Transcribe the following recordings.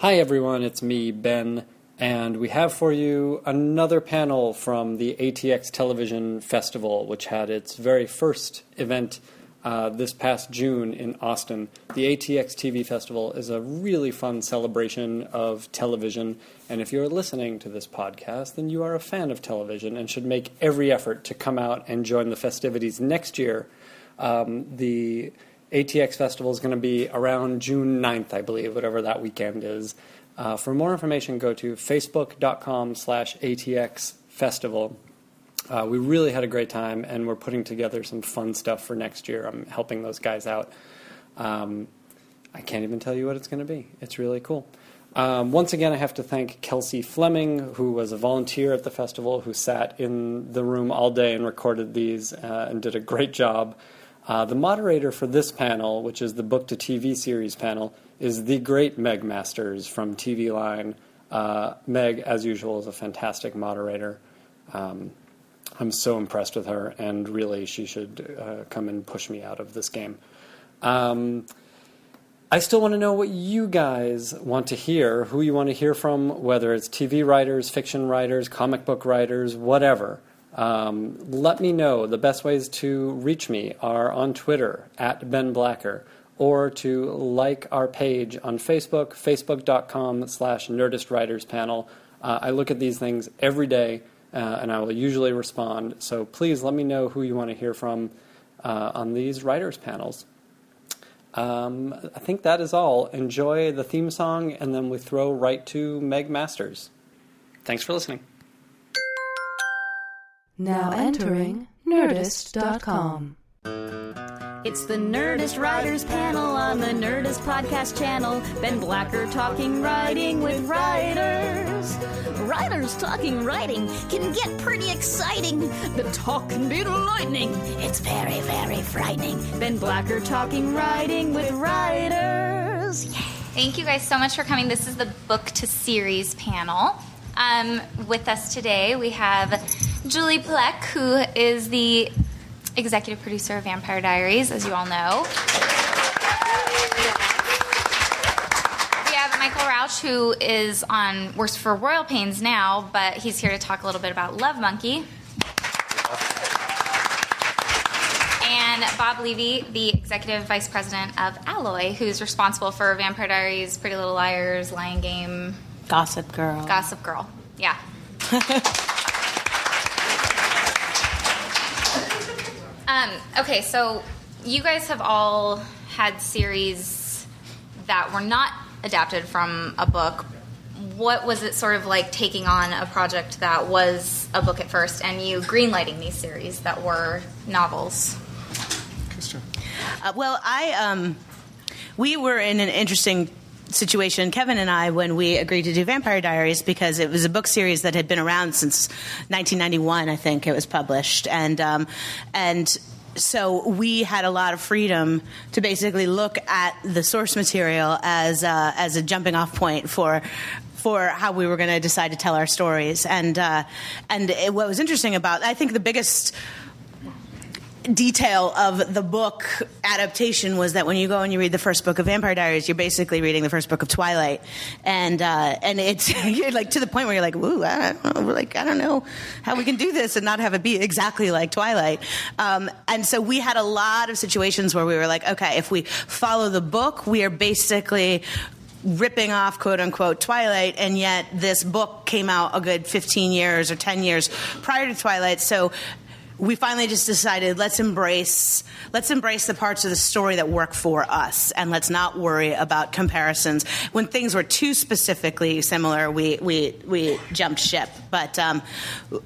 Hi, everyone, it's me, Ben, and we have for you another panel from the ATX Television Festival, which had its very first event uh, this past June in Austin. The ATX TV Festival is a really fun celebration of television, and if you're listening to this podcast, then you are a fan of television and should make every effort to come out and join the festivities next year. Um, the ATX Festival is going to be around June 9th, I believe, whatever that weekend is. Uh, for more information, go to facebook.com slash ATX Festival. Uh, we really had a great time, and we're putting together some fun stuff for next year. I'm helping those guys out. Um, I can't even tell you what it's going to be. It's really cool. Um, once again, I have to thank Kelsey Fleming, who was a volunteer at the festival, who sat in the room all day and recorded these uh, and did a great job. Uh, the moderator for this panel, which is the book to TV series panel, is the great Meg Masters from TV Line. Uh, Meg, as usual, is a fantastic moderator. Um, I'm so impressed with her, and really, she should uh, come and push me out of this game. Um, I still want to know what you guys want to hear, who you want to hear from, whether it's TV writers, fiction writers, comic book writers, whatever. Um, let me know. The best ways to reach me are on Twitter at Ben Blacker or to like our page on Facebook, facebook.com slash Nerdist Writers Panel. Uh, I look at these things every day uh, and I will usually respond. So please let me know who you want to hear from uh, on these writers panels. Um, I think that is all. Enjoy the theme song, and then we throw right to Meg Masters. Thanks for listening. Now entering Nerdist.com. It's the Nerdist Writers Panel on the Nerdist Podcast Channel. Ben Blacker talking writing with writers. Writers talking writing can get pretty exciting. The talk can be lightning. It's very, very frightening. Ben Blacker talking writing with writers. Yeah. Thank you guys so much for coming. This is the book to series panel. Um, with us today, we have Julie Plec, who is the executive producer of Vampire Diaries, as you all know. We have Michael Rauch, who is on works for Royal Pains now, but he's here to talk a little bit about Love Monkey. And Bob Levy, the executive vice president of Alloy, who's responsible for Vampire Diaries, Pretty Little Liars, Lying Game, Gossip Girl. Gossip Girl. Yeah. um, okay, so you guys have all had series that were not adapted from a book. What was it sort of like taking on a project that was a book at first and you greenlighting these series that were novels? Uh, well, I um, we were in an interesting situation, Kevin and I, when we agreed to do Vampire Diaries, because it was a book series that had been around since 1991. I think it was published, and um, and so we had a lot of freedom to basically look at the source material as uh, as a jumping off point for for how we were going to decide to tell our stories. And uh, and it, what was interesting about I think the biggest detail of the book adaptation was that when you go and you read the first book of Vampire Diaries, you're basically reading the first book of Twilight, and uh, and it's you're like to the point where you're like, ooh, I don't know, like I don't know how we can do this and not have it be exactly like Twilight. Um, and so we had a lot of situations where we were like, okay, if we follow the book, we are basically ripping off quote unquote Twilight, and yet this book came out a good 15 years or 10 years prior to Twilight. So we finally just decided let's embrace let's embrace the parts of the story that work for us and let's not worry about comparisons. When things were too specifically similar we we we jumped ship. But um,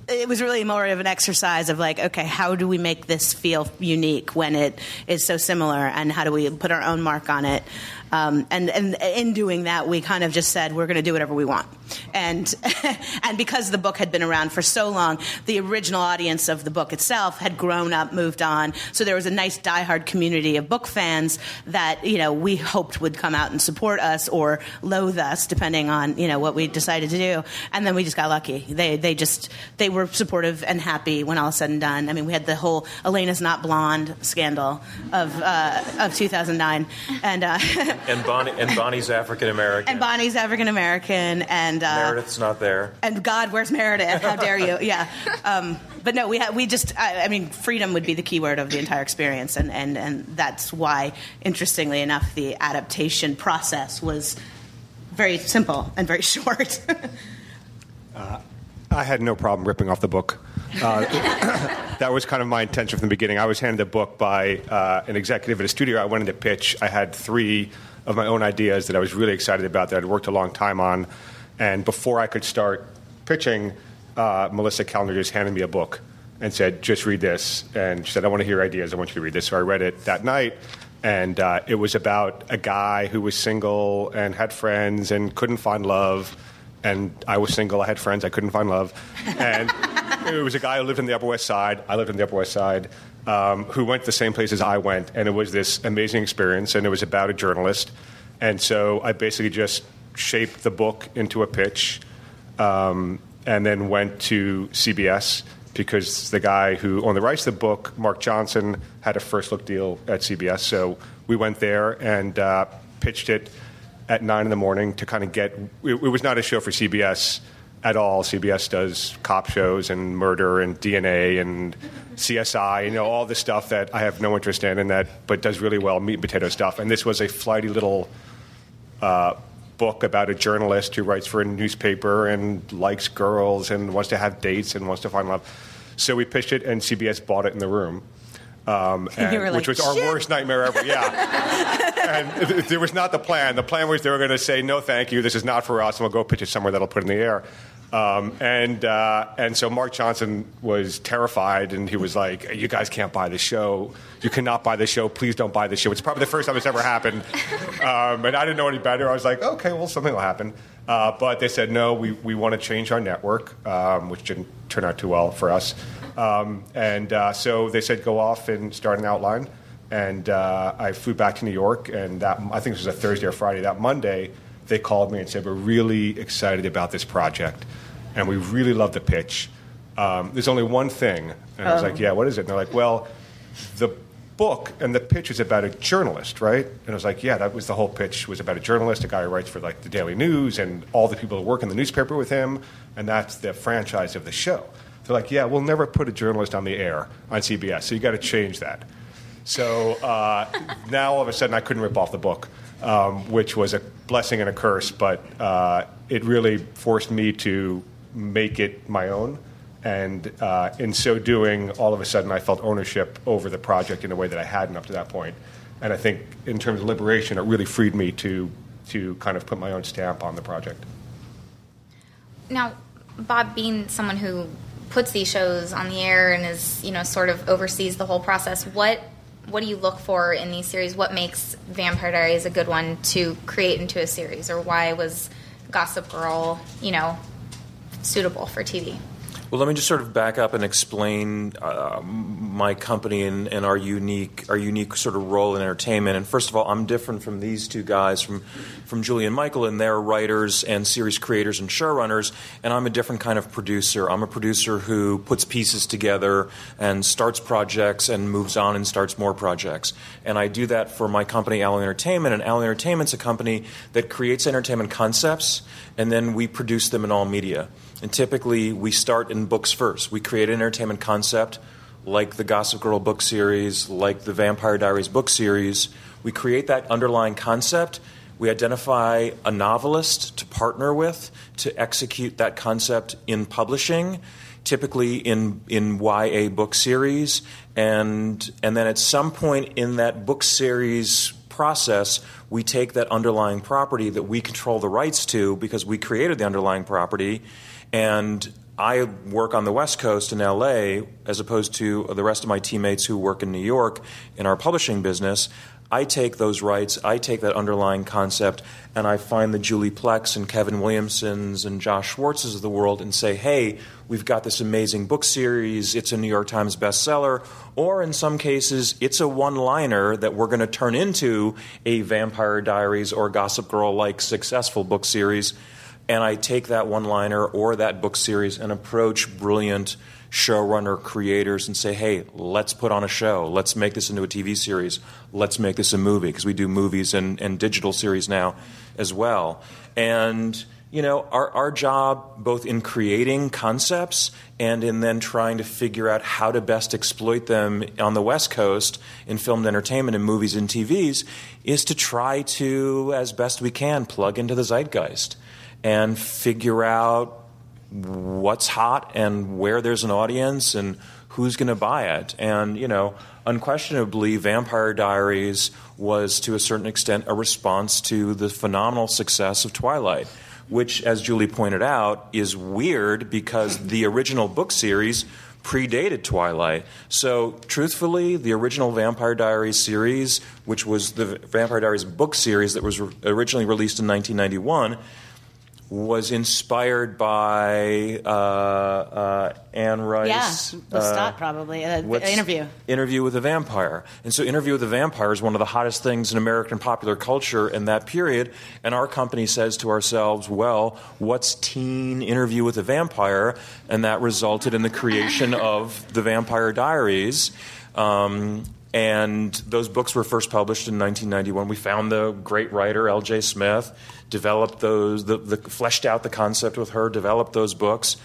it was really more of an exercise of like okay how do we make this feel unique when it is so similar and how do we put our own mark on it um, and, and in doing that, we kind of just said we're going to do whatever we want. And and because the book had been around for so long, the original audience of the book itself had grown up, moved on. So there was a nice diehard community of book fans that you know we hoped would come out and support us or loathe us, depending on you know what we decided to do. And then we just got lucky. They they just they were supportive and happy when all is said and done. I mean, we had the whole Elena's not blonde scandal of uh, of 2009, and uh, and Bonnie and Bonnie's African American. and Bonnie's African American, and uh, Meredith's not there. and God, where's Meredith? How dare you? Yeah. Um, but no, we ha- we just I, I mean, freedom would be the key word of the entire experience, and, and and that's why, interestingly enough, the adaptation process was very simple and very short. I had no problem ripping off the book. Uh, that was kind of my intention from the beginning. I was handed a book by uh, an executive at a studio I wanted to pitch. I had three of my own ideas that I was really excited about that I'd worked a long time on. And before I could start pitching, uh, Melissa Kellner just handed me a book and said, just read this. And she said, I want to hear ideas. I want you to read this. So I read it that night. And uh, it was about a guy who was single and had friends and couldn't find love and I was single. I had friends. I couldn't find love, and it was a guy who lived in the Upper West Side. I lived in the Upper West Side, um, who went to the same place as I went, and it was this amazing experience. And it was about a journalist, and so I basically just shaped the book into a pitch, um, and then went to CBS because the guy who owned the rights to the book, Mark Johnson, had a first look deal at CBS. So we went there and uh, pitched it at nine in the morning to kind of get. It, it was not a show for CBS at all. CBS does cop shows and murder and DNA and CSI, you know, all the stuff that I have no interest in, and that but does really well meat and potato stuff. And this was a flighty little uh, book about a journalist who writes for a newspaper and likes girls and wants to have dates and wants to find love. So we pitched it, and CBS bought it in the room. Um, and- like, which was our "Shit." worst nightmare ever. Yeah, and it was not the plan. The plan was they were going to say, "No, thank you. This is not for us, and we'll go pitch it somewhere that'll put in the air." Um, and uh, and so Mark Johnson was terrified, and he was like, "You guys can't buy the show. You cannot buy the show. Please don't buy the show." It's probably the first time it's ever happened, um, and I didn't know any better. I was like, "Okay, well, something will happen." Uh, but they said, "No, we, we want to change our network," um, which didn't turn out too well for us. Um, and uh, so they said, "Go off and start an outline." And uh, I flew back to New York, and that I think this was a Thursday or Friday. That Monday, they called me and said, "We're really excited about this project, and we really love the pitch. Um, there's only one thing." And I was like, "Yeah, what is it?" And they're like, "Well, the book and the pitch is about a journalist, right?" And I was like, "Yeah, that was the whole pitch was about a journalist, a guy who writes for like the Daily News and all the people who work in the newspaper with him, and that's the franchise of the show." They're like, "Yeah, we'll never put a journalist on the air on CBS, so you got to change that." So uh, now all of a sudden I couldn't rip off the book, um, which was a blessing and a curse, but uh, it really forced me to make it my own. And uh, in so doing, all of a sudden I felt ownership over the project in a way that I hadn't up to that point. And I think in terms of liberation, it really freed me to, to kind of put my own stamp on the project. Now, Bob, being someone who puts these shows on the air and is, you know, sort of oversees the whole process, what what do you look for in these series? What makes Vampire Diaries a good one to create into a series, or why was Gossip Girl, you know, suitable for TV? Well, let me just sort of back up and explain uh, my company and, and our unique our unique sort of role in entertainment. And first of all, I'm different from these two guys, from from Julie and Michael, and they're writers and series creators and showrunners. And I'm a different kind of producer. I'm a producer who puts pieces together and starts projects and moves on and starts more projects. And I do that for my company, Alloy Entertainment. And Alloy Entertainment's a company that creates entertainment concepts, and then we produce them in all media. And typically, we start in books first. We create an entertainment concept, like the Gossip Girl book series, like the Vampire Diaries book series. We create that underlying concept. We identify a novelist to partner with to execute that concept in publishing, typically in, in YA book series. And, and then at some point in that book series process, we take that underlying property that we control the rights to because we created the underlying property, and I work on the West Coast in LA as opposed to the rest of my teammates who work in New York in our publishing business. I take those rights, I take that underlying concept, and I find the Julie Plecs and Kevin Williamsons and Josh Schwartzes of the world and say, hey, we've got this amazing book series, it's a New York Times bestseller, or in some cases, it's a one liner that we're going to turn into a Vampire Diaries or Gossip Girl like successful book series. And I take that one liner or that book series and approach brilliant showrunner creators and say, hey, let's put on a show. Let's make this into a TV series. Let's make this a movie because we do movies and, and digital series now as well. And you know, our, our job, both in creating concepts and in then trying to figure out how to best exploit them on the West Coast in filmed entertainment and movies and TVs, is to try to, as best we can, plug into the zeitgeist and figure out what's hot and where there's an audience and who's going to buy it. And, you know, unquestionably, Vampire Diaries was to a certain extent a response to the phenomenal success of Twilight which, as Julie pointed out, is weird because the original book series predated Twilight. So, truthfully, the original Vampire Diaries series, which was the Vampire Diaries book series that was originally released in 1991, was inspired by uh, uh, Anne Rice. Yeah, Lestat uh, probably. Uh, interview. Interview with a Vampire. And so, Interview with a Vampire is one of the hottest things in American popular culture in that period. And our company says to ourselves, well, what's teen Interview with a Vampire? And that resulted in the creation of the Vampire Diaries. Um, and those books were first published in 1991. We found the great writer L.J. Smith, developed those, the, the, fleshed out the concept with her, developed those books.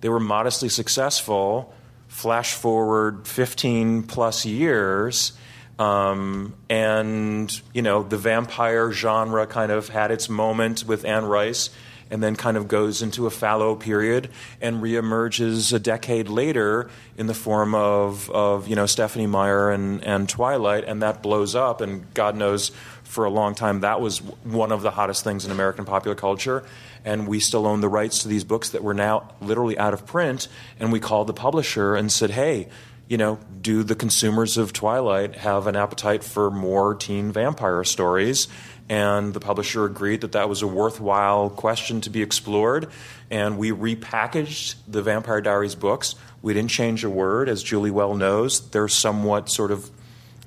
They were modestly successful. Flash forward 15 plus years, um, and you know the vampire genre kind of had its moment with Anne Rice and then kind of goes into a fallow period and reemerges a decade later in the form of, of you know Stephenie Meyer and, and Twilight, and that blows up, and God knows for a long time that was one of the hottest things in American popular culture. And we still own the rights to these books that were now literally out of print. And we called the publisher and said, hey, you know, do the consumers of Twilight have an appetite for more teen vampire stories? and the publisher agreed that that was a worthwhile question to be explored. And we repackaged the Vampire Diaries books. We didn't change a word, as Julie well knows. They're somewhat sort of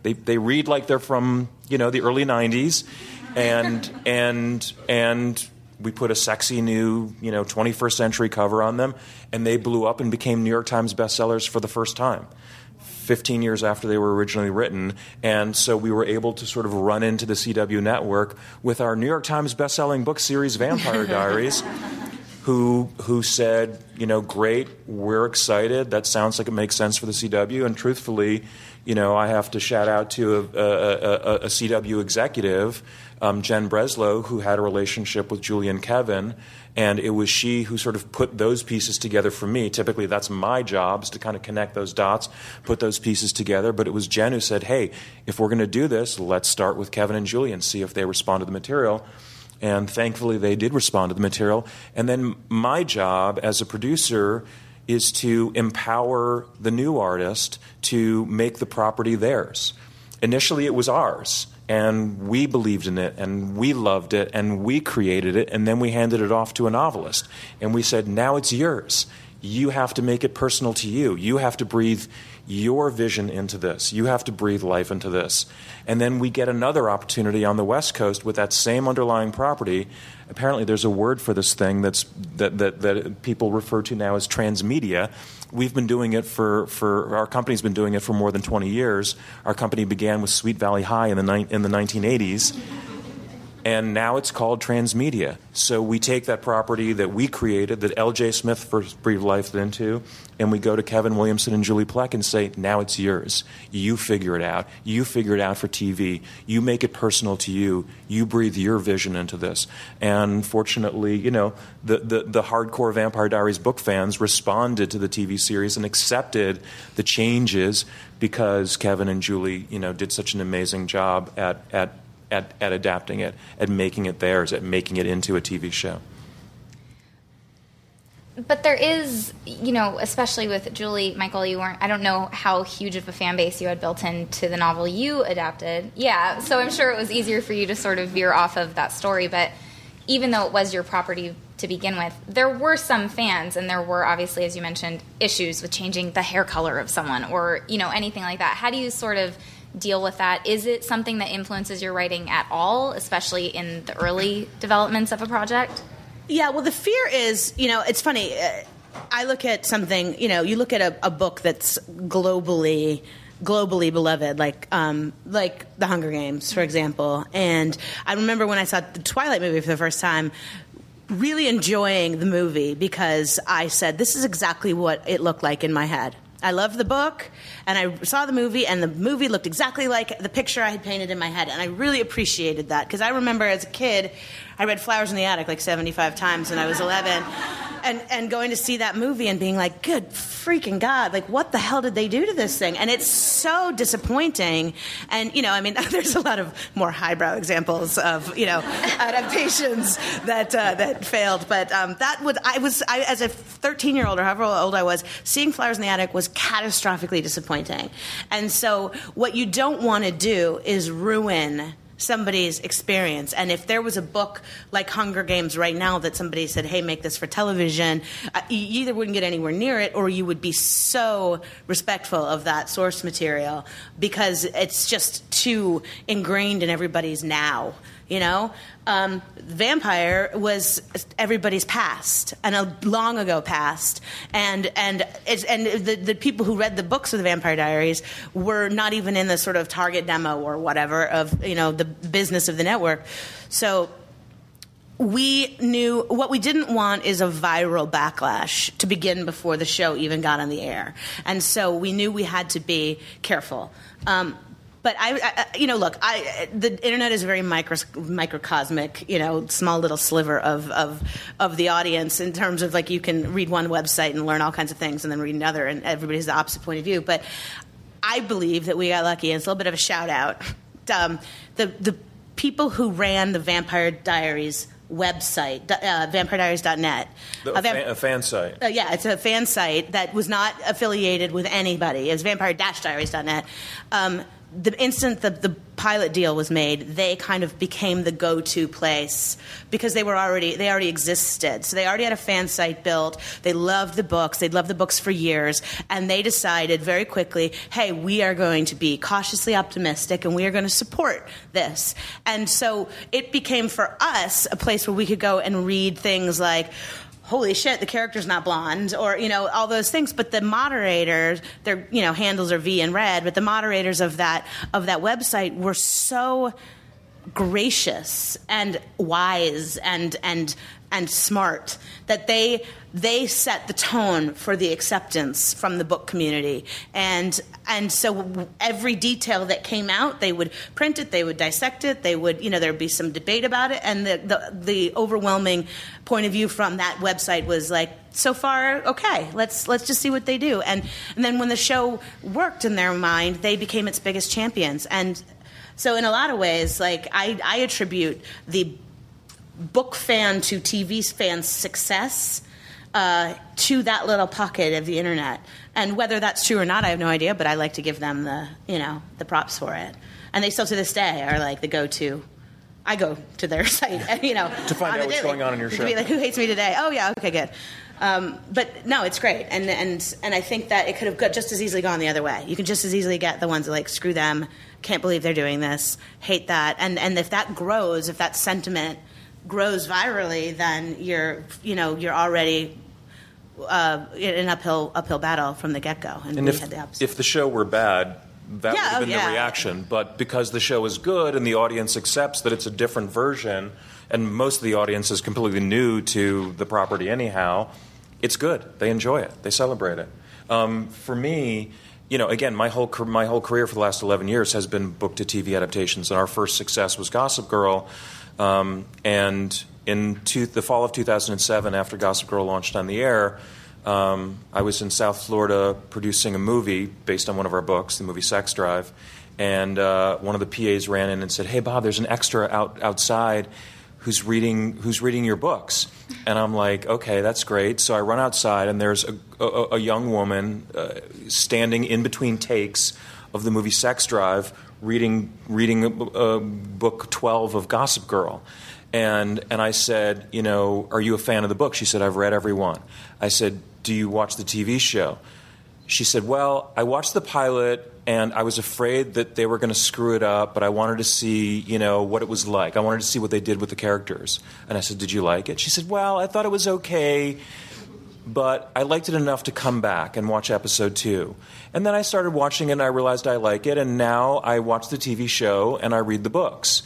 they, they read like they're from you know the early '90s, and and and we put a sexy new you know 21st century cover on them, and they blew up and became New York Times bestsellers for the first time. 15 years after they were originally written. And so we were able to sort of run into the CW network with our New York Times bestselling book series, Vampire Diaries. Who, who said, you know, great, we're excited. That sounds like it makes sense for the CW. And truthfully, you know, I have to shout out to a, a, a, a CW executive, um, Jen Breslow, who had a relationship with Julian Kevin and it was she who sort of put those pieces together for me. Typically, that's my job is to kind of connect those dots, put those pieces together. But it was Jen who said, "Hey, if we're going to do this, let's start with Kevin and Julian, see if they respond to the material." And thankfully, they did respond to the material. And then my job as a producer is to empower the new artist to make the property theirs. Initially, it was ours and we believed in it and we loved it and we created it and then we handed it off to a novelist. And we said now it's yours. You have to make it personal to you. You have to breathe your vision into this. You have to breathe life into this. And then we get another opportunity on the west coast with that same underlying property. Apparently there's a word for this thing that's that, that, that people refer to now as transmedia. We've been doing it for, for our company's been doing it for more than 20 years. Our company began with Sweet Valley High in the, ni- in the 1980s and now it's called Transmedia. So we take that property that we created, that L.J. Smith first breathed life into, and we go to Kevin Williamson and Julie Plec and say, now it's yours. You figure it out. You figure it out for TV. You make it personal to you. You breathe your vision into this. And fortunately, you know, the, the, the hardcore Vampire Diaries book fans responded to the TV series and accepted the changes because Kevin and Julie, you know, did such an amazing job at, at at, at adapting it, at making it theirs, at making it into a TV show. But there is, you know, especially with Julie, Michael, you weren't, I don't know how huge of a fan base you had built into the novel you adapted. Yeah, so I'm sure it was easier for you to sort of veer off of that story. But even though it was your property to begin with, there were some fans, and there were obviously, as you mentioned, issues with changing the hair color of someone or, you know, anything like that. How do you sort of deal with that? Is it something that influences your writing at all, especially in the early developments of a project? Yeah, well, the fear is, you know, it's funny. Uh, I look at something, you know, you look at a, a book that's globally globally beloved, like um, like The Hunger Games, for example. And I remember when I saw the Twilight movie for the first time, really enjoying the movie because I said, "This is exactly what it looked like in my head." I loved the book, and I saw the movie, and the movie looked exactly like the picture I had painted in my head, and I really appreciated that because I remember as a kid, I read Flowers in the Attic like 75 times when I was 11, and and going to see that movie and being like, "Good freaking god! Like, what the hell did they do to this thing?" And it's so disappointing. And you know, I mean, there's a lot of more highbrow examples of you know adaptations that uh, that failed, but um, that would I was I, as a 13 year old or however old I was, seeing Flowers in the Attic was catastrophically disappointing. And so, what you don't want to do is ruin somebody's experience. And if there was a book like Hunger Games right now that somebody said, hey, make this for television, uh, you either wouldn't get anywhere near it or you would be so respectful of that source material because it's just too ingrained in everybody's now. You know, um, vampire was everybody's past and a long ago past, and and and the, the people who read the books of the Vampire Diaries were not even in the sort of target demo or whatever of you know the business of the network. So we knew what we didn't want is a viral backlash to begin before the show even got on the air, and so we knew we had to be careful. Um, but I, I, you know, look, I, the internet is a very micro, microcosmic, you know, small little sliver of, of, of the audience in terms of like you can read one website and learn all kinds of things and then read another, and everybody has the opposite point of view. But I believe that we got lucky, and it's a little bit of a shout out. Um, the, the people who ran the Vampire Diaries website, uh, vampirediaries.net. A a, fan, a fan site. uh, yeah, it's a fan site that was not affiliated with anybody. It's vampire-diaries.net. Um, the instant the, the pilot deal was made, they kind of became the go-to place because they were already they already existed. So they already had a fan site built. They loved the books. They'd loved the books for years, and they decided very quickly, "Hey, we are going to be cautiously optimistic, and we are going to support this." And so it became for us a place where we could go and read things like holy shit, the character's not blonde, or you know all those things. But the moderators, their you know handles are V and red, but the moderators of that of that website were so gracious and wise and and and smart that they they set the tone for the acceptance from the book community. And and so every detail that came out they would print it they would dissect it they would you know there'd be some debate about it. And the the, the overwhelming point of view from that website was like so far okay let's let's just see what they do. And and then when the show worked in their mind they became its biggest champions. And so in a lot of ways, like I, I attribute the book fan to TV fan success uh, to that little pocket of the internet. And whether that's true or not, I have no idea. But I like to give them the you know the props for it. And they still to this day are like the go-to. I go to their site, you know, To find out what's daily. going on in your To show. Be like, who hates me today? Oh yeah, okay, good. Um, but no, it's great, and and and I think that it could have got just as easily gone the other way. You can just as easily get the ones that like screw them, can't believe they're doing this, hate that, and and if that grows, if that sentiment grows virally, then you're you know you're already uh, in an uphill uphill battle from the get go, and, And we if, had the if the show were bad, that Yeah, would have oh, been yeah. the reaction. But because the show is good and the audience accepts that it's a different version, and most of the audience is completely new to the property anyhow, it's good. They enjoy it. They celebrate it. Um, for me, you know, again, my whole my whole career for the last eleven years has been book to TV adaptations, and our first success was Gossip Girl. Um, and in two, the fall of 2007, after Gossip Girl launched on the air, um, I was in South Florida producing a movie based on one of our books, the movie Sex Drive. And uh, one of the PAs ran in and said, "Hey, Bob, there's an extra out outside who's reading who's reading your books." And I'm like, "Okay, that's great." So I run outside, and there's a, a, a young woman uh, standing in between takes of the movie Sex Drive, reading reading a book 12 of Gossip Girl. And and I said, you know, are you a fan of the book? She said, I've read every one. I said, do you watch the TV show? She said, well, I watched the pilot and I was afraid that they were going to screw it up, but I wanted to see, you know, what it was like. I wanted to see what they did with the characters. And I said, "Did you like it?" She said, "Well, I thought it was okay." But I liked it enough to come back and watch episode two. And then I started watching it and I realized I like it, and now I watch the TV show and I read the books.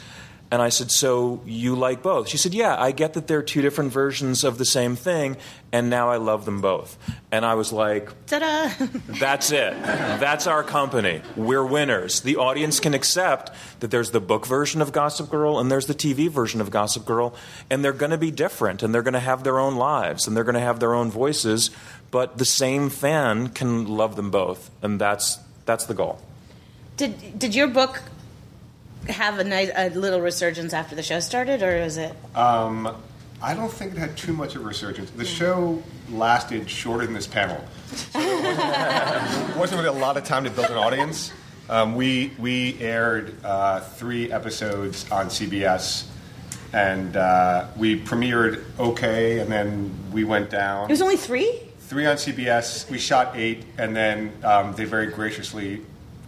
And I said, So you like both? She said, Yeah, I get that they're two different versions of the same thing, and now I love them both. And I was like, Ta da! That's it. That's our company. We're winners. The audience can accept that there's the book version of Gossip Girl and there's the TV version of Gossip Girl, and they're going to be different, and they're going to have their own lives, and they're going to have their own voices, but the same fan can love them both, and that's, that's the goal. Did did your book have a nice a little resurgence after the show started, or was it? Um, I don't think it had too much of a resurgence. The show lasted shorter than this panel. So wasn't, wasn't really a lot of time to build an audience. Um, we we aired uh, three episodes on CBS, and uh, we premiered okay, and then we went down. It was only three. Three on CBS. We shot eight, and then um, they very graciously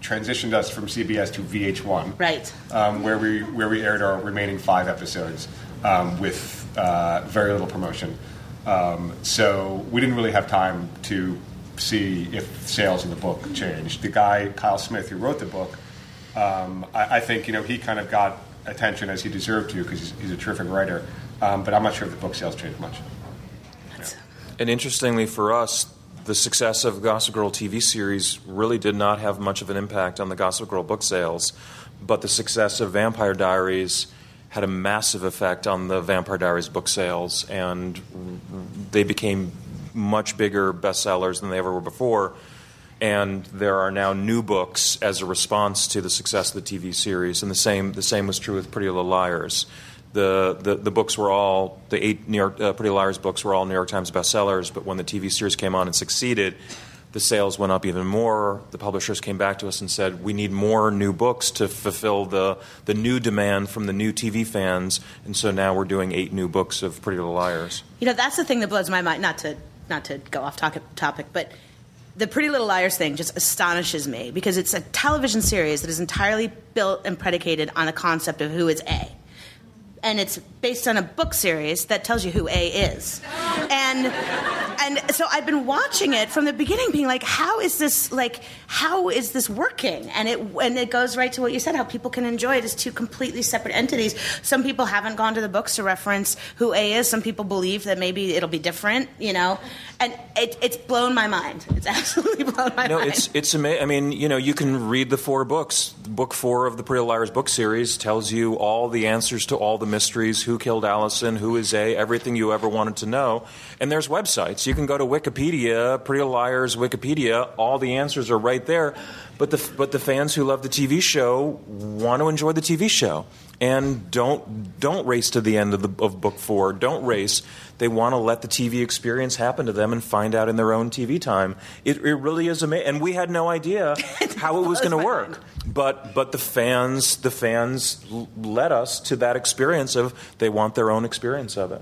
transitioned us from CBS to VH1, Right. um, where we where we aired our remaining five episodes um, with uh, very little promotion. Um, so we didn't really have time to see if sales of the book changed. The guy Kyle Smith, who wrote the book, um, I, I think you know he kind of got attention as he deserved to because he's, he's a terrific writer. Um, but I'm not sure if the book sales changed much. And interestingly for us, the success of Gossip Girl TV series really did not have much of an impact on the Gossip Girl book sales, but the success of Vampire Diaries had a massive effect on the Vampire Diaries book sales, and they became much bigger bestsellers than they ever were before. And there are now new books as a response to the success of the TV series, and the same the same was true with Pretty Little Liars. The, the, the books were all the eight New York uh, Pretty Liars books were all New York Times bestsellers, but when the TV series came on and succeeded, the sales went up even more. The publishers came back to us and said, "We need more new books to fulfill the the new demand from the new TV fans." And so now we're doing eight new books of Pretty Little Liars. You know, that's the thing that blows my mind. Not to not to go off topic, but the Pretty Little Liars thing just astonishes me because it's a television series that is entirely built and predicated on a concept of who is A. And it's based on a book series that tells you who A is. And and so I've been watching it from the beginning being like how is this like how is this working? And it and it goes right to what you said how people can enjoy it as two completely separate entities. Some people haven't gone to the books to reference who A is. Some people believe that maybe it'll be different, you know. And it, it's blown my mind. It's absolutely blown my No, mind. it's it's amazing. I mean, you know, you can read the four books. Book four of the Pretty Liars book series tells you all the answers to all the mysteries: who killed Alison, who is A, everything you ever wanted to know. And there's websites. You can go to Wikipedia, Pretty Liars Wikipedia. All the answers are right there. But the but the fans who love the TV show want to enjoy the TV show. And don't don't race to the end of the of book four. Don't race. They want to let the TV experience happen to them and find out in their own TV time. It, it really is amazing. And we had no idea how it was going to work. But but the fans the fans led us to that experience of they want their own experience of it.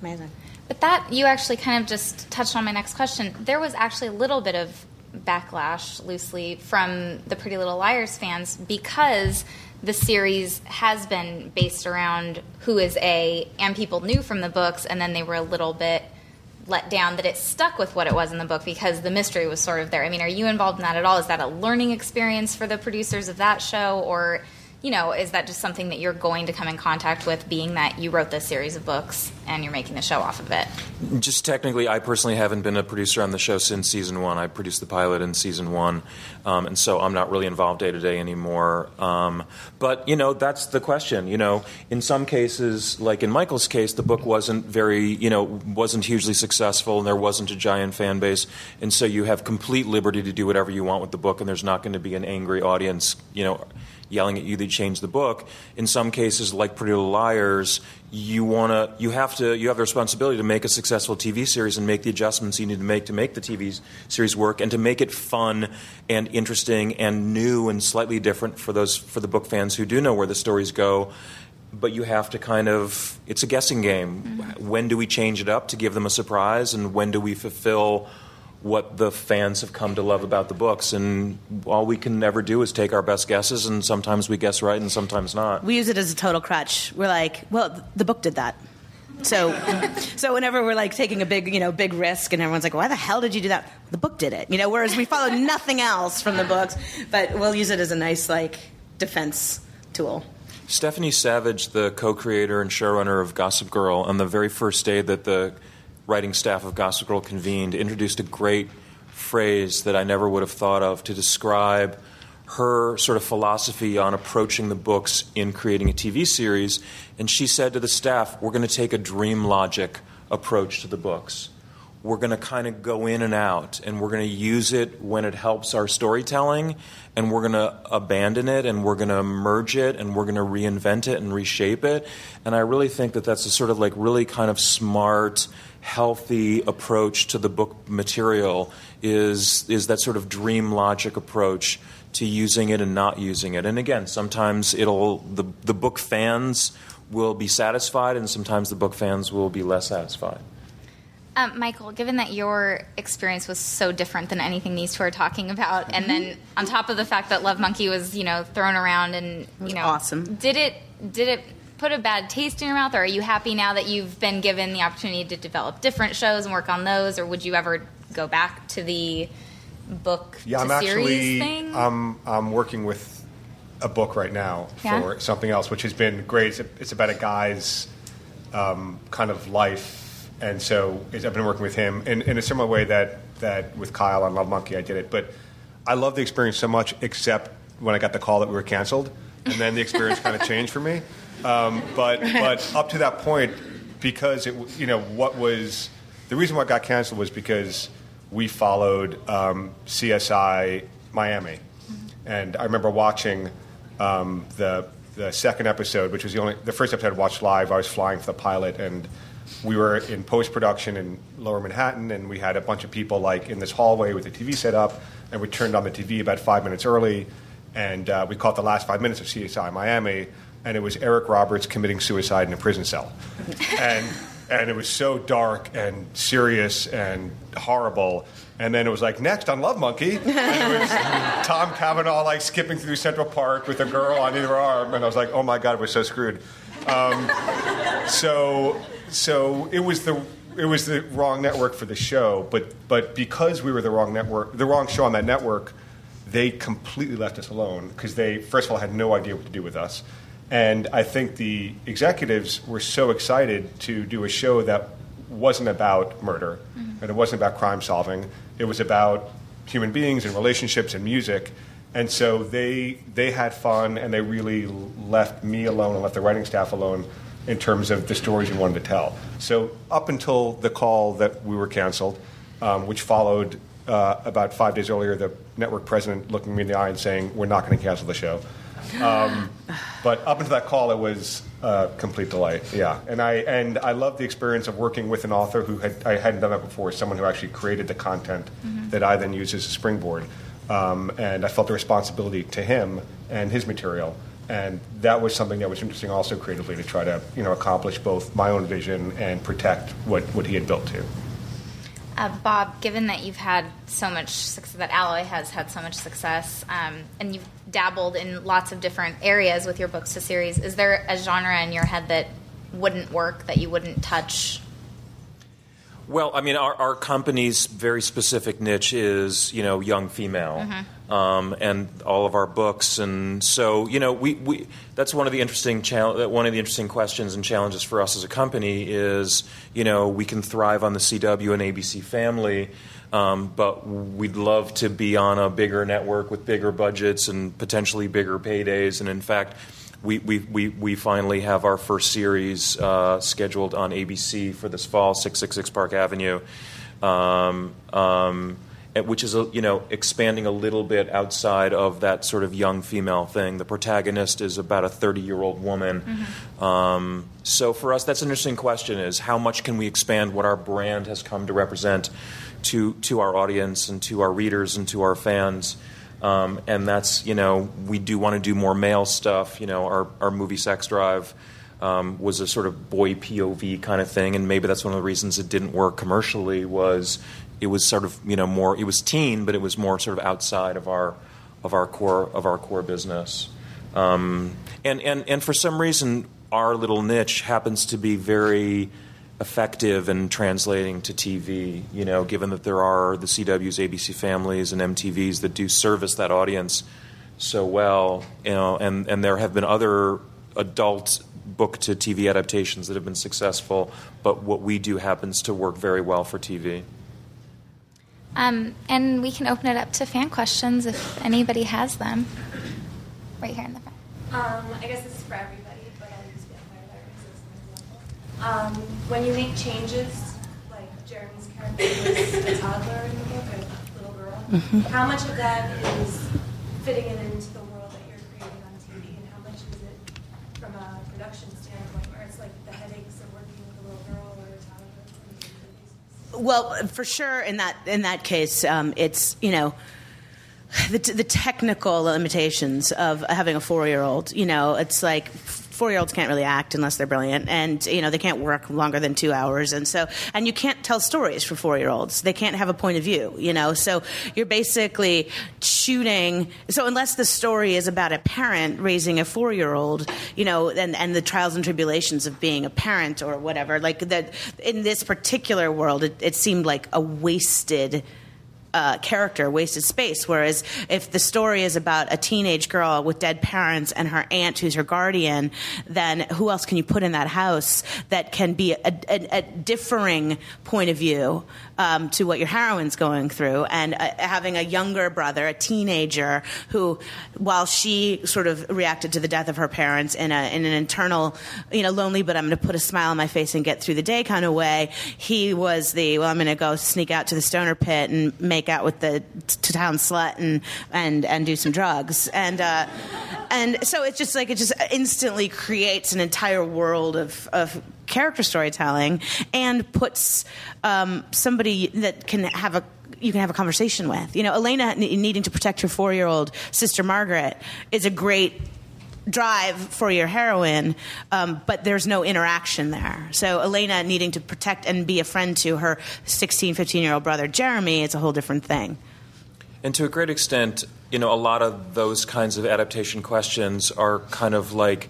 Amazing. But that you actually kind of just touched on my next question. There was actually a little bit of backlash, loosely, from the Pretty Little Liars fans because the series has been based around who is A, and people knew from the books, and then they were a little bit let down that it stuck with what it was in the book because the mystery was sort of there. I mean, are you involved in that at all? Is that a learning experience for the producers of that show, or you know, is that just something that you're going to come in contact with, being that you wrote this series of books and you're making the show off of it? Just technically, I personally haven't been a producer on the show since season one. I produced the pilot in season one, um, and so I'm not really involved day to day anymore. Um, but you know, that's the question. You know, in some cases, like in Michael's case, the book wasn't very, you know, wasn't hugely successful, and there wasn't a giant fan base, and so you have complete liberty to do whatever you want with the book, and there's not going to be an angry audience, you know yelling at you that change the book. In some cases, like Pretty Little Liars, you want to, you have to, you have the responsibility to make a successful TV series and make the adjustments you need to make to make the TV series work and to make it fun and interesting and new and slightly different for those for the book fans who do know where the stories go. But you have to kind of, it's a guessing game. Mm-hmm. When do we change it up to give them a surprise, and when do we fulfill? What the fans have come to love about the books. And all we can ever do is take our best guesses, and sometimes we guess right and sometimes not. We use it as a total crutch. We're like, well, the book did that. So, so whenever we're like taking a big, you know, big risk, and everyone's like, "Why the hell did you do that?" The book did it, you know. Whereas we follow nothing else from the books, but we'll use it as a nice like defense tool. Stephanie Savage, the co creator and showrunner of Gossip Girl, on the very first day that the writing staff of Gossip Girl convened, introduced a great phrase that I never would have thought of to describe her sort of philosophy on approaching the books in creating a TV series. And she said to the staff, We're going to take a dream logic approach to the books. We're going to kind of go in and out, and we're going to use it when it helps our storytelling, and we're going to abandon it, and we're going to merge it, and we're going to reinvent it and reshape it. And I really think that that's a sort of like really kind of smart, healthy approach to the book material is is that sort of dream logic approach to using it and not using it. And again, sometimes it'll the the book fans will be satisfied and sometimes the book fans will be less satisfied. Um, Michael, given that your experience was so different than anything these two are talking about, and then on top of the fact that Love Monkey was, you know, thrown around and you know, awesome. Did it? Did it put a bad taste in your mouth, or are you happy now that you've been given the opportunity to develop different shows and work on those, or would you ever go back to the book Yeah, I'm series actually thing? I'm I'm working with a book right now Yeah? for something else, which has been great. It's, it's about a guy's um, kind of life, and so it's- I've been working with him in, in a similar way that that with Kyle on Love Monkey I did it. But I love the experience so much, except when I got the call that we were canceled, and then the experience kind of changed for me. Um, but but up to that point, because it you know what was the reason why it got canceled was because we followed um, CSI Miami, and I remember watching um, the the second episode, which was the only the first episode I watched live. I was flying for the pilot, and we were in post production in Lower Manhattan, and we had a bunch of people like in this hallway with the TV set up, and we turned on the TV about five minutes early, and uh, we caught the last five minutes of CSI Miami, and it was Eric Roberts committing suicide in a prison cell, and and it was so dark and serious and horrible. And then it was like next on Love Monkey, and it was Tom Cavanagh like skipping through Central Park with a girl on either arm, and I was like, oh my god, we're so screwed. Um, so so it was the it was the wrong network for the show, but but because we were the wrong network, the wrong show on that network, they completely left us alone. Because they first of all had no idea what to do with us, and I think the executives were so excited to do a show that wasn't about murder and it wasn't about crime solving. It was about human beings and relationships and music. And so they they had fun and they really left me alone and left the writing staff alone in terms of the stories we wanted to tell. So up until the call that we were canceled, um, which followed uh, about five days earlier, the network president looking me in the eye and saying, "We're not going to cancel the show." Um, but up until that call, it was a complete delight. Yeah, and I and I love the experience of working with an author who had I hadn't done that before. Someone who actually created the content that I then use as a springboard, um, and I felt the responsibility to him and his material. And that was something that was interesting, also creatively, to try to you know accomplish both my own vision and protect what, what he had built too. Uh, Bob, given that you've had so much success, that Alloy has had so much success, um, and you've dabbled in lots of different areas with your books to series, is there a genre in your head that wouldn't work, that you wouldn't touch? Well, I mean, our, our company's very specific niche is, you know, young female, um, and all of our books, and so you know, we, we that's one of the interesting chal- one of the interesting questions and challenges for us as a company is, you know, we can thrive on the CW and ABC family, um, but we'd love to be on a bigger network with bigger budgets and potentially bigger paydays, and in fact. We, we, we, we finally have our first series uh, scheduled on ABC for this fall, 666 Park Avenue, um, um, which is a, you know expanding a little bit outside of that sort of young female thing. The protagonist is about a 30 year old woman. Um, so for us, that's an interesting question: is how much can we expand what our brand has come to represent to to our audience and to our readers and to our fans? Um, and that's you know we do want to do more male stuff. You know our our movie Sex Drive um, was a sort of boy POV kind of thing, and maybe that's one of the reasons it didn't work commercially. Was it was sort of you know more it was teen, but it was more sort of outside of our of our core of our core business. Um, and, and, and for some reason, our little niche happens to be very effective in translating to TV, you know, given that there are the CWs, ABC families, and MTVs that do service that audience so well, you know, and, and there have been other adult book to TV adaptations that have been successful, but what we do happens to work very well for TV. Um, and we can open it up to fan questions if anybody has them. Right here in the front. Um, I guess this is for everybody, but I'll use Vampire Diaries as an example. Um, when you make changes, like Jeremy's character was a toddler in the book, a little girl, how much of that is fitting it into the world that you're creating on TV, and how much is it from a production standpoint, where it's like the headaches of working with a little girl or a toddler? on a daily basis? Well, for sure, in that in that case, um, it's you know. The, the technical limitations of having a four year old, you know, it's like four year olds can't really act unless they're brilliant, and you know they can't work longer than two hours, and so and you can't tell stories for four year olds. They can't have a point of view, you know. So you're basically shooting. So unless the story is about a parent raising a four year old, you know, and and the trials and tribulations of being a parent or whatever, like that in this particular world, it, it seemed like a wasted uh, character wasted space. Whereas if the story is about a teenage girl with dead parents and her aunt who's her guardian, then who else can you put in that house that can be a, a, a differing point of view um, to what your heroine's going through? And uh, having a younger brother, a teenager, who, while she sort of reacted to the death of her parents in, a, in an internal, you know, lonely, but I'm going to put a smile on my face and get through the day kind of way, he was the, well, I'm going to go sneak out to the stoner pit and make out with the t- town slut and, and, and do some drugs. And, uh, and so it's just like, it just instantly creates an entire world of, of character storytelling and puts um, somebody that can have a you can have a conversation with. You know, Elena needing to protect her four year old sister Margaret is a great drive for your heroine, um, but there's no interaction there. So Elena needing to protect and be a friend to her 16, 15 year old brother Jeremy, it's a whole different thing. And to a great extent, you know, a lot of those kinds of adaptation questions are kind of like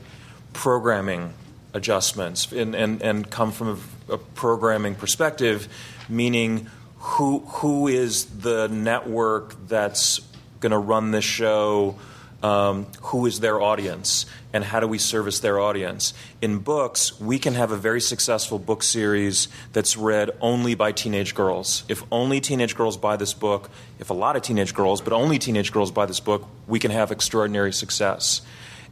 programming adjustments and, and, and come from a, a programming perspective, meaning who, who is the network that's going to run this show? Um, who is their audience and how do we service their audience? In books, we can have a very successful book series that's read only by teenage girls. If only teenage girls buy this book, if a lot of teenage girls, but only teenage girls buy this book, we can have extraordinary success.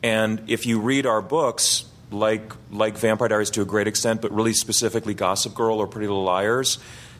And if you read our books, like like Vampire Diaries to a great extent, but really specifically Gossip Girl or Pretty Little Liars,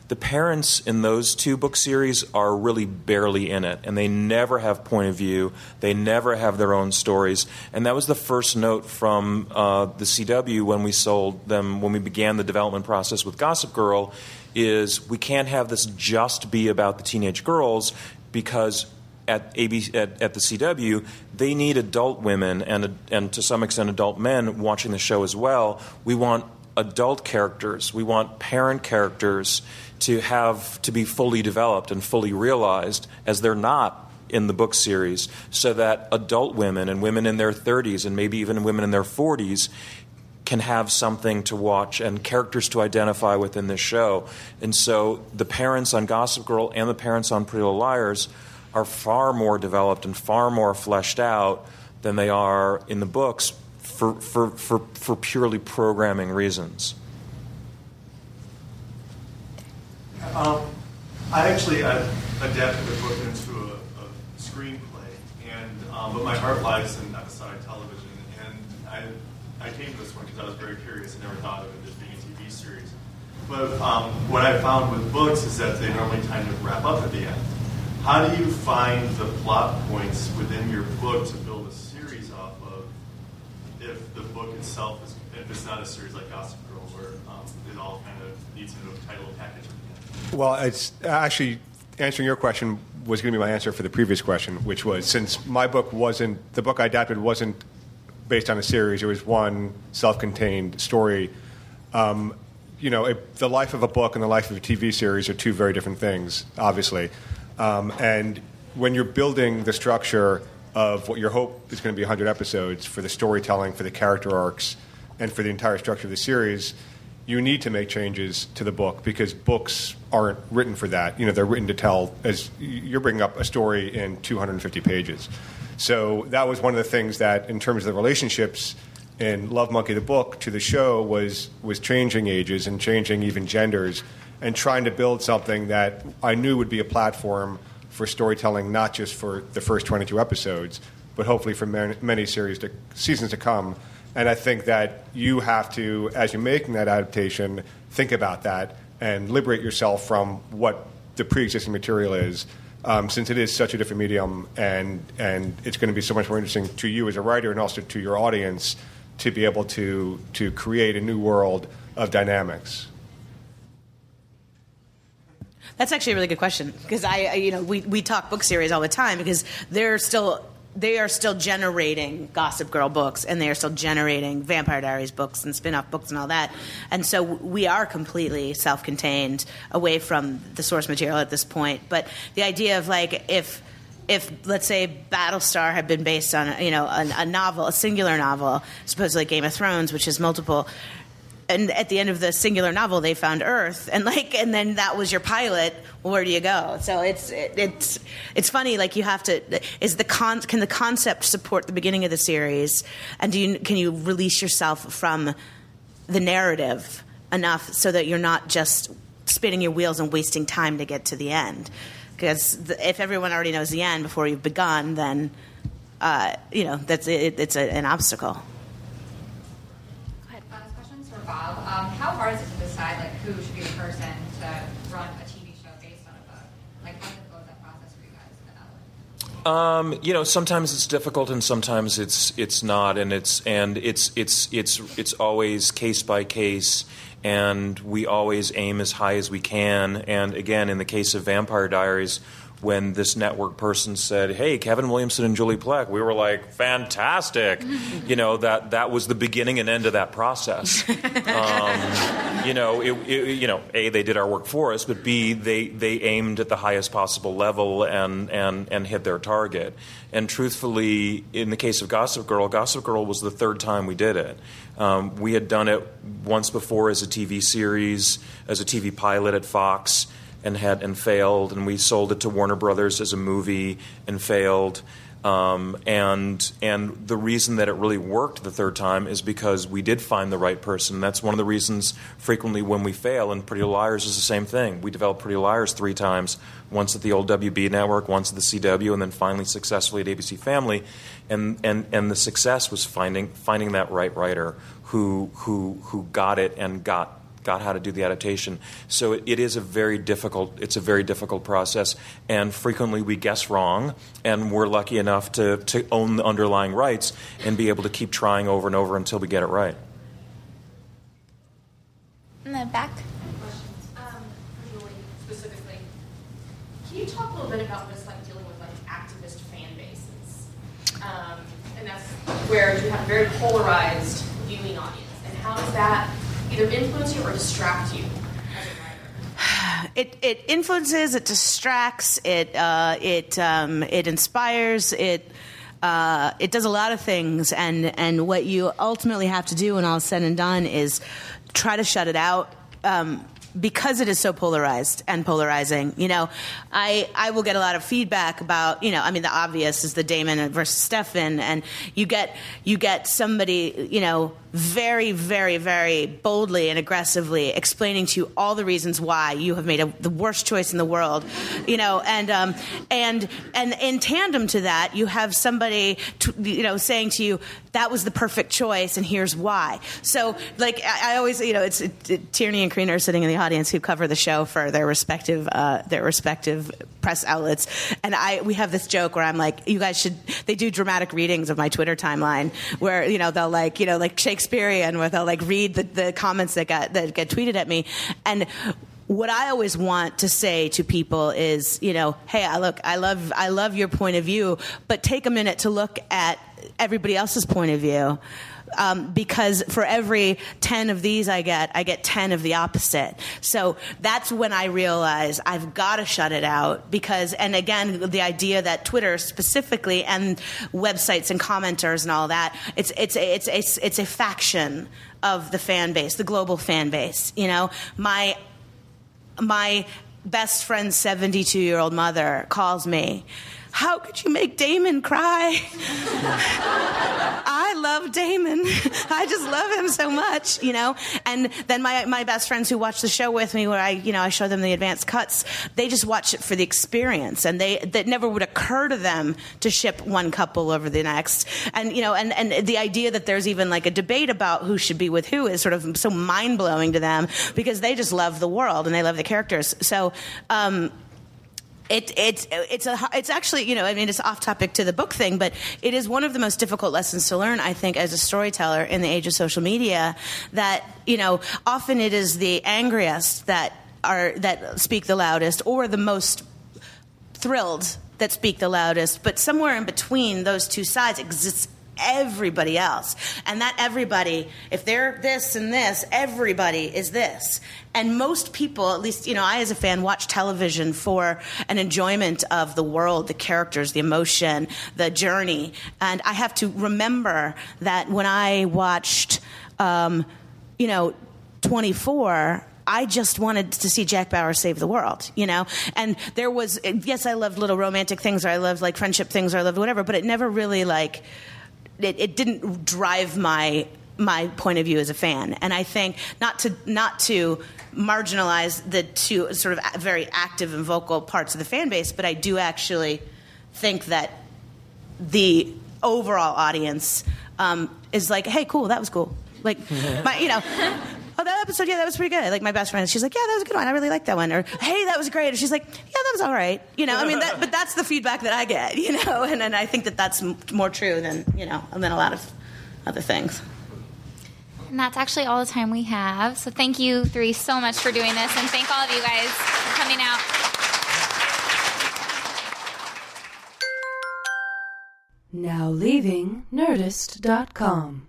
the parents in those two book series are really barely in it, and they never have point of view. They never have their own stories, and that was the first note from uh, the CW when we sold them when we began the development process with Gossip Girl. Is we can't have this just be about the teenage girls because at, AB, at, at the CW, they need adult women and, and to some extent adult men watching the show as well. We want adult characters, we want parent characters to have to be fully developed and fully realized as they're not in the book series, so that adult women and women in their 30s and maybe even women in their 40s can have something to watch and characters to identify with in this show. And so the parents on Gossip Girl and the parents on Pretty Little Liars are far more developed and far more fleshed out than they are in the books for, for, for, for purely programming reasons. Um, I actually I adapted the book into a, a screenplay, and um, but my heart lies in episodic television, and I I came to this one because I was very curious. and never thought of it as being a TV series. But um, what I found with books is that they normally kind of wrap up at the end. How do you find the plot points within your book to build a series off of if the book itself is if it's not a series like Gossip Girl where um, it all kind of needs a title package? Well, it's actually answering your question was going to be my answer for the previous question, which was since my book wasn't the book I adapted wasn't based on a series. It was one self-contained story. Um, you know, it, the life of a book and the life of a TV series are two very different things, obviously. Um, and when you're building the structure of what your hope is going to be 100 episodes for the storytelling, for the character arcs, and for the entire structure of the series, you need to make changes to the book because books aren't written for that. You know, they're written to tell, as you're bringing up a story in 250 pages. So that was one of the things that, in terms of the relationships in Love Monkey the book to the show, was was changing ages and changing even genders, and trying to build something that I knew would be a platform for storytelling, not just for the first 22 episodes, but hopefully for many, many series to, seasons to come. And I think that you have to, as you're making that adaptation, think about that and liberate yourself from what the pre-existing material is, um, since it is such a different medium, and and it's going to be so much more interesting to you as a writer and also to your audience to be able to to create a new world of dynamics. That's actually a really good question because I, you know, we, we talk book series all the time because they're still they are still generating Gossip Girl books and they are still generating Vampire Diaries books and spin off books and all that. And so we are completely self contained away from the source material at this point. But the idea of like if if let's say Battlestar had been based on you know a, a novel, a singular novel, supposedly Game of Thrones, which is multiple and at the end of the singular novel they found earth and like and then that was your pilot where do you go? So it's it, it's it's funny like you have to is the con can the concept support the beginning of the series? And do you can you release yourself from the narrative enough so that you're not just spinning your wheels and wasting time to get to the end? Because if everyone already knows the end before you've begun then uh, you know that's it, it's a, an obstacle Bob. Um, how hard is it to decide like who should be the person to run a TV show based on a book? Like how difficult that process for you guys? Um, you know, sometimes it's difficult, and sometimes it's it's not, and it's and it's it's it's it's always case by case, and we always aim as high as we can. And again, in the case of Vampire Diaries, when this network person said, "Hey, Kevin Williamson and Julie Plec," we were like, "Fantastic!" you know that that was the beginning and end of that process. Um, you know, it, it, you know, a they did our work for us, but b they they aimed at the highest possible level and and and hit their target. And truthfully, in the case of Gossip Girl, Gossip Girl was the third time we did it. Um, we had done it once before as a TV series, as a TV pilot at Fox and had and failed, and we sold it to Warner Brothers as a movie and failed. Um, and and the reason that it really worked the third time is because we did find the right person. That's one of the reasons frequently when we fail, and Pretty Liars is the same thing. We developed Pretty Liars three times, once at the old WB network, once at the CW, and then finally successfully at ABC Family. And and and the success was finding finding that right writer who who who got it and got got how to do the adaptation. So it, it is a very difficult. It's a very difficult process, and frequently we guess wrong, and we're lucky enough to to own the underlying rights and be able to keep trying over and over until we get it right. In the back. Um, for Julie specifically, can you talk a little bit about what it's like dealing with like activist fan bases? Um, and that's where you have a very polarized viewing audience. And how does that either influence you or distract you it, it influences, it distracts, it uh, it um, it inspires, it uh, it does a lot of things, and and what you ultimately have to do when all is said and done is try to shut it out. Um, because it is so polarized and polarizing, you know, I I will get a lot of feedback about, you know, I mean, the obvious is the Damon versus Stefan, and you get you get somebody, you know, very, very, very boldly and aggressively explaining to you all the reasons why you have made a, the worst choice in the world, you know, and um, and and in tandem to that, you have somebody, you know, saying to you that was the perfect choice and here's why. So, like, I, I always, you know, it's it, it, Tierney and Karina are sitting in the audience who cover the show for their respective uh, their respective press outlets, and I we have this joke where I'm like, you guys should. They do dramatic readings of my Twitter timeline where you know they'll like you know like Shakespearean where they'll like read the, the comments that got that get tweeted at me, and what I always want to say to people is, you know, hey, I look, I love, I love your point of view, but take a minute to look at everybody else's point of view. Um, because for every 10 of these I get, I get 10 of the opposite. So that's when I realize I've got to shut it out because, and again, the idea that Twitter specifically and websites and commenters and all that, it's, it's, it's, it's, it's a faction of the fan base, the global fan base. You know, my, my best friend's 72 year old mother calls me. How could you make Damon cry? I love Damon. I just love him so much, you know. And then my my best friends who watch the show with me, where I you know I show them the advanced cuts, they just watch it for the experience, and they that never would occur to them to ship one couple over the next. And you know, and and the idea that there's even like a debate about who should be with who is sort of so mind blowing to them because they just love the world and they love the characters. So. Um, it, it, it's a, it's actually, you know, I mean, it's off topic to the book thing, but it is one of the most difficult lessons to learn, I think, as a storyteller in the age of social media. That you know, often it is the angriest that are that speak the loudest, or the most thrilled that speak the loudest. But somewhere in between those two sides exists everybody else. And that everybody, if they're this and this, everybody is this. And most people, at least, you know, I as a fan watch television for an enjoyment of the world, the characters, the emotion, the journey. And I have to remember that when I watched, um, you know, 24, I just wanted to see Jack Bauer save the world, you know? And there was, yes, I loved little romantic things or I loved like friendship things or I loved whatever, but it never really like, it, it didn't drive my my point of view as a fan. And I think not to not to marginalize the two sort of very active and vocal parts of the fan base, but I do actually think that the overall audience um, is like, hey, cool, that was cool. Like, my, you know. Oh, that episode, yeah, that was pretty good. Like my best friend, she's like, yeah, that was a good one. I really liked that one. Or, hey, that was great. And she's like, yeah, that was all right. You know, I mean, that, but that's the feedback that I get. You know, and, and I think that that's more true than you know than a lot of other things. And that's actually all the time we have. So thank you three so much for doing this, and thank all of you guys for coming out. Now leaving Nerdist.com.